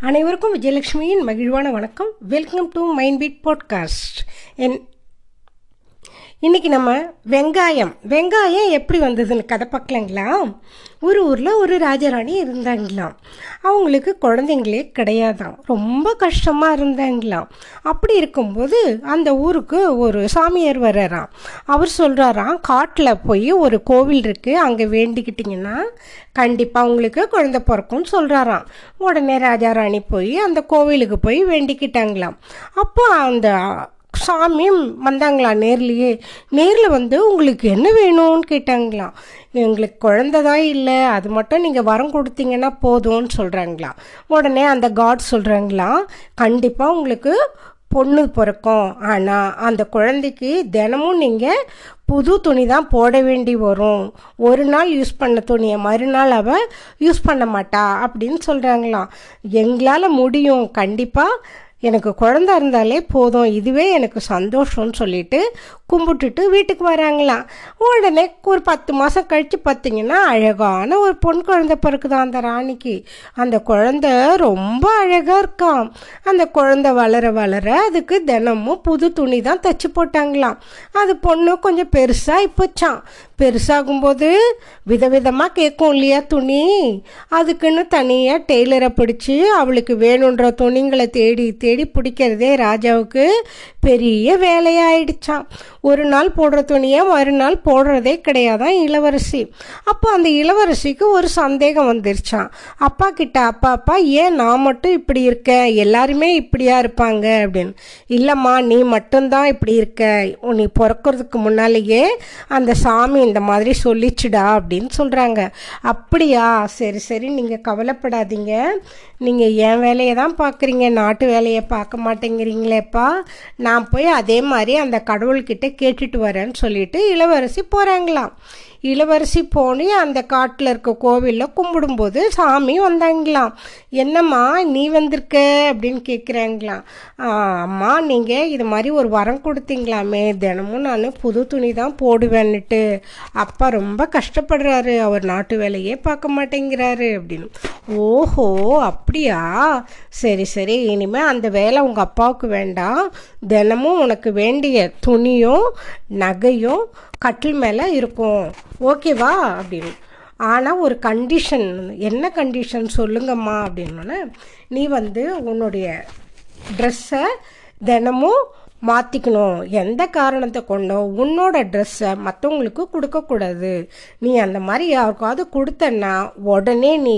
அனைவருக்கும் விஜயலட்சுமியின் மகிழ்வான வணக்கம். Welcome to Mind Beat podcast என் இன்றைக்கி நம்ம வெங்காயம். வெங்காயம் எப்படி வந்ததுன்னு கதை பார்க்கலாங்களா? ஒரு ஊரில் ஒரு ராஜராணி இருந்தாங்களாம். அவங்களுக்கு குழந்தைங்களே கிடையாதான் ரொம்ப கஷ்டமாக இருந்தாங்களாம். அப்படி இருக்கும்போது அந்த ஊருக்கு ஒரு சாமியார் வர்றாராம். அவர் சொல்கிறாராம் காட்டில் போய் ஒரு கோவில் இருக்குது அங்கே வேண்டிக்கிட்டிங்கன்னா கண்டிப்பாக உங்களுக்கு குழந்தை பிறக்கும்னு சொல்கிறாராம் உடனே ராஜாராணி போய் அந்த கோவிலுக்கு போய் வேண்டிக்கிட்டாங்களாம். அப்போ அந்த சாமியும் வந்தாங்களா நேர்லேயே? நேரில் வந்து உங்களுக்கு என்ன வேணும்னு கேட்டாங்களாம். எங்களுக்கு குழந்த தான் இல்லை. அது மட்டும் நீங்கள் வரம் கொடுத்தீங்கன்னா போதும்னு சொல்கிறாங்களாம் உடனே அந்த காட் சொல்கிறாங்களாம் கண்டிப்பாக உங்களுக்கு பொண்ணு பிறக்கும். ஆனால் அந்த குழந்தைக்கு தினமும் நீங்கள் புது துணி தான் போட வேண்டி வரும். ஒரு நாள் யூஸ் பண்ண துணியை மறுநாள் அவள் யூஸ் பண்ண மாட்டா. அப்படின்னு சொல்கிறாங்களாம் எங்களால் முடியும். கண்டிப்பாக எனக்கு குழந்த இருந்தாலே போதும். இதுவே எனக்கு சந்தோஷம்னு சொல்லிட்டு கும்பிட்டுட்டு வீட்டுக்கு வராங்களாம். உடனே ஒரு பத்து மாதம் கழித்து பார்த்தீங்கன்னா அழகான ஒரு பொன் குழந்த பிறக்குதான் அந்த ராணிக்கு. அந்த குழந்த ரொம்ப அழகாக இருக்காம். அந்த குழந்த வளர வளர அதுக்கு தினமும் புது துணி தான் தச்சு போட்டாங்களாம். அது பொண்ணு கொஞ்சம் பெருசாக இப்போச்சான் பெருசாகும்போது விதவிதமாக கேட்கும் இல்லையா துணி? அதுக்குன்னு தனியாக டெய்லரை பிடிச்சி அவளுக்கு வேணுன்ற துணிங்களை தேடி தேடி பிடிக்கிறதே ராஜாவுக்கு. பெரிய வேலையாயிடுச்சான் ஒரு நாள் போடுற துணியை மறுநாள் போடுறதே கிடையாதான் இளவரசி. அப்போ அந்த இளவரசிக்கு ஒரு சந்தேகம் வந்துருச்சான் அப்பா கிட்ட அப்பா அப்பா ஏன் நான் மட்டும் இப்படி இருக்கேன் எல்லாருமே இப்படியா இருப்பாங்க. அப்படின்னு. இல்லைம்மா நீ மட்டும்தான் இப்படி இருக்க. நீ பிறக்கிறதுக்கு முன்னாலேயே அந்த சாமி இந்த மாதிரி சொல்லிச்சுடா. அப்படின்னு சொல்கிறாங்க அப்படியா? சரி சரி நீங்கள் கவலைப்படாதீங்க. நீங்கள் என் வேலையை தான் பார்க்குறீங்க நாட்டு வேலையை பார்க்க மாட்டேங்கிறீங்களேப்பா. நான் போய் அதே மாதிரி அந்த கடவுள்கிட்ட கேட்டுட்டு வரேன்னு சொல்லிட்டு இளவரசி போகிறாங்களாம் இளவரசி போனி அந்த காட்டில் இருக்க கோவிலில் கும்பிடும்போது சாமி வந்தாங்களாம். என்னம்மா நீ வந்திருக்க? அப்படின்னு கேட்குறாங்களாம் அம்மா நீங்கள் இது மாதிரி ஒரு வரம் கொடுத்தீங்களாமே. தினமும் நான் புது துணி தான் போடுவேன்னுட்டு. அப்பா ரொம்ப கஷ்டப்படுறாரு. அவர் நாட்டு வேலையே பார்க்க மாட்டேங்கிறாரு அப்படின்னு. ஓஹோ அப்படியா? சரி சரி. இனிமேல் அந்த வேலை உங்கள் அப்பாவுக்கு வேண்டாம். தினமும் உனக்கு வேண்டிய துணியும் நகையும் கட்டில் மேலே இருக்கும். ஓகேவா அப்படின்னு. ஆனால் ஒரு கண்டிஷன் என்ன கண்டிஷன் சொல்லுங்கம்மா அப்படின்னோடனே நீ வந்து உன்னுடைய ட்ரெஸ்ஸை தினமும் மாற்றிக்கணும் எந்த காரணத்தை கொண்டோ உன்னோட ட்ரெஸ்ஸை மற்றவங்களுக்கு கொடுக்கக்கூடாது. நீ அந்த மாதிரி யாருக்காவது கொடுத்தன்னா உடனே நீ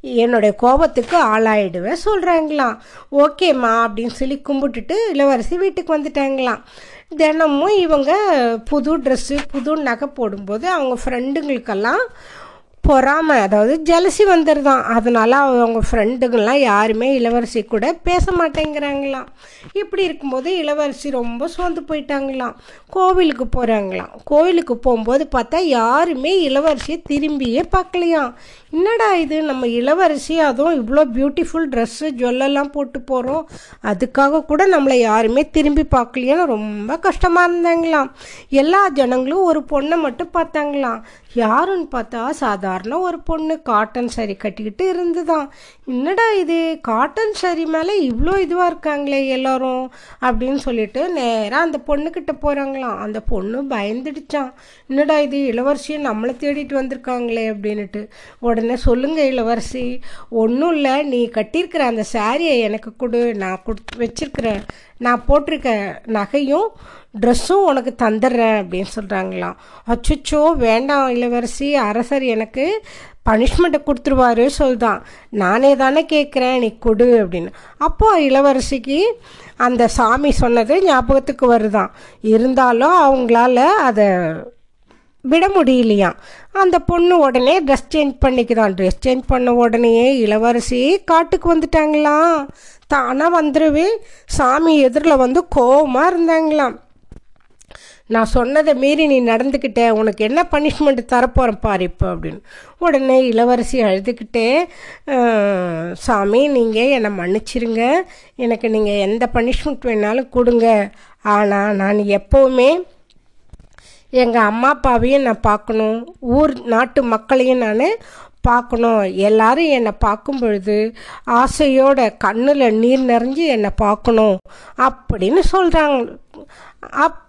என்னுடைய கோபத்துக்கு ஆளாயிடுவேன் சொல்கிறாங்களாம் ஓகேம்மா அப்படின்னு சொல்லி கும்பிட்டுட்டு இளவரசி வீட்டுக்கு வந்துட்டாங்களாம். தினமும் இவங்க புது ட்ரெஸ்ஸு புது நகை போடும்போது அவங்க ஃப்ரெண்டுங்களுக்கெல்லாம் பொறாமை அதாவது ஜலசி வந்துடுதான் அதனால அவங்க ஃப்ரெண்டுங்கள்லாம் யாருமே இளவரசி கூட பேச மாட்டேங்கிறாங்களாம். இப்படி இருக்கும்போது இளவரசி ரொம்ப சோர்ந்து போயிட்டாங்களாம். கோவிலுக்கு போகிறாங்களாம் கோவிலுக்கு போகும்போது பார்த்தா யாருமே இளவரசியை திரும்பியே பார்க்கலையாம். என்னடா இது? நம்ம இளவரசி அதுவும் இவ்வளோ பியூட்டிஃபுல் ட்ரெஸ்ஸு ஜுவல்லெல்லாம் போட்டு போகிறோம் அதுக்காக கூட நம்மளை யாருமே திரும்பி பார்க்கலையான்னு ரொம்ப கஷ்டமாக இருந்தாங்களாம். எல்லா ஜனங்களும் ஒரு பொண்ணை மட்டும் பார்த்தாங்களாம். யாருன்னு பார்த்தா சாதாரண ஒரு பொண்ணு காட்டன் சரி கட்டிக்கிட்டு இருந்துதான். என்னடா இது காட்டன் சரி மேலே இவ்வளோ இதுவாக இருக்காங்களே எல்லோரும்? அப்படின்னு சொல்லிட்டு நேராக அந்த பொண்ணுக்கிட்ட போகிறாங்களாம் அந்த பொண்ணு பயந்துடுச்சான் என்னடா இது இளவரசியை நம்மளை தேடிட்டு வந்திருக்காங்களே அப்படின்ட்டு உடனே சொல்லுங்க இளவரசி ஒன்றும் இல்லை நீ கட்டியிருக்கிற அந்த சாரியை எனக்கு கொடு நான் கொடுத்து வச்சிருக்கிறேன். நான் போட்டிருக்க நகையும் ட்ரெஸ்ஸும் உனக்கு தந்துடுறேன் அப்படின்னு சொல்கிறாங்களாம் அச்சுச்சோ வேண்டாம் இளவரசி அரசர் எனக்கு பனிஷ்மெண்ட்டை கொடுத்துருவாரு சொல்தான் நானே தானே கேட்குறேன் நீ கொடு அப்படின்னு. அப்போது இளவரசிக்கு அந்த சாமி சொன்னது ஞாபகத்துக்கு வருதான். இருந்தாலும் அவங்களால அதை விட முடியலையாம். அந்த பொண்ணு உடனே ட்ரெஸ் சேஞ்ச் பண்ணிக்குதான். ட்ரெஸ் சேஞ்ச் பண்ண உடனே இளவரசி காட்டுக்கு வந்துட்டாங்களாம். தானாக வந்துடுவே சாமி எதிரில் வந்து கோபமாக இருந்தாங்களாம். நான் சொன்னதை மீறி நீ நடந்துக்கிட்ட உனக்கு என்ன பனிஷ்மெண்ட் தரப்போகிறேன் பாரு இப்போ அப்படின்னு. உடனே இளவரசி அழுதுகிட்டே சாமி நீங்கள் என்னை மன்னிச்சிருங்க. எனக்கு நீங்கள் எந்த பனிஷ்மெண்ட் வேணாலும் கொடுங்க. ஆனால் நான் எப்போவுமே எங்கள் அம்மா அப்பாவையும் நான் பார்க்கணும். ஊர் நாட்டு மக்களையும் நான் பார்க்கணும். எல்லாரும் என்னை பார்க்கும் பொழுது ஆசையோட கண்ணில் நீர் நிறைஞ்சு என்னை பார்க்கணும். அப்படின்னு சொல்கிறாங்க அப்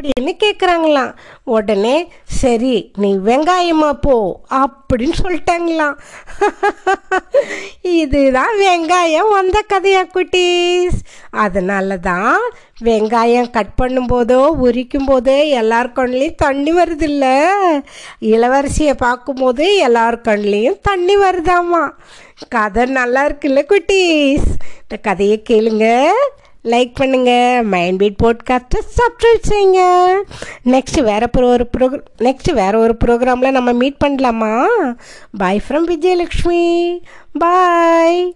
அப்படின்னு கேட்குறாங்களாம் உடனே சரி நீ வெங்காயமா போ அப்படின்னு சொல்லிட்டாங்களாம். இதுதான் வெங்காயம் வந்த கதையா குட்டீஸ். அதனால தான் வெங்காயம் கட் பண்ணும்போதோ உரிக்கும் போதோ எல்லார் கண்லேயும் தண்ணி வருதில்ல. இளவரசியை பார்க்கும்போது எல்லார் கண்லேயும் தண்ணி வருதாமா. கதை நல்லா இருக்குல்ல குட்டீஸ். இந்த கதையை கேளுங்க. லைக் பண்ணுங்க. மைண்ட் பீட் போட்காஸ்ட்டை சப்ஸ்கிரைப் செய்யுங்க. நெக்ஸ்ட் வேற ஒரு ப்ரோக்ராம் நெக்ஸ்ட் வேற ஒரு ப்ரோக்ராமில் நம்ம மீட் பண்ணலாமா? Bye from Vijayalakshmi bye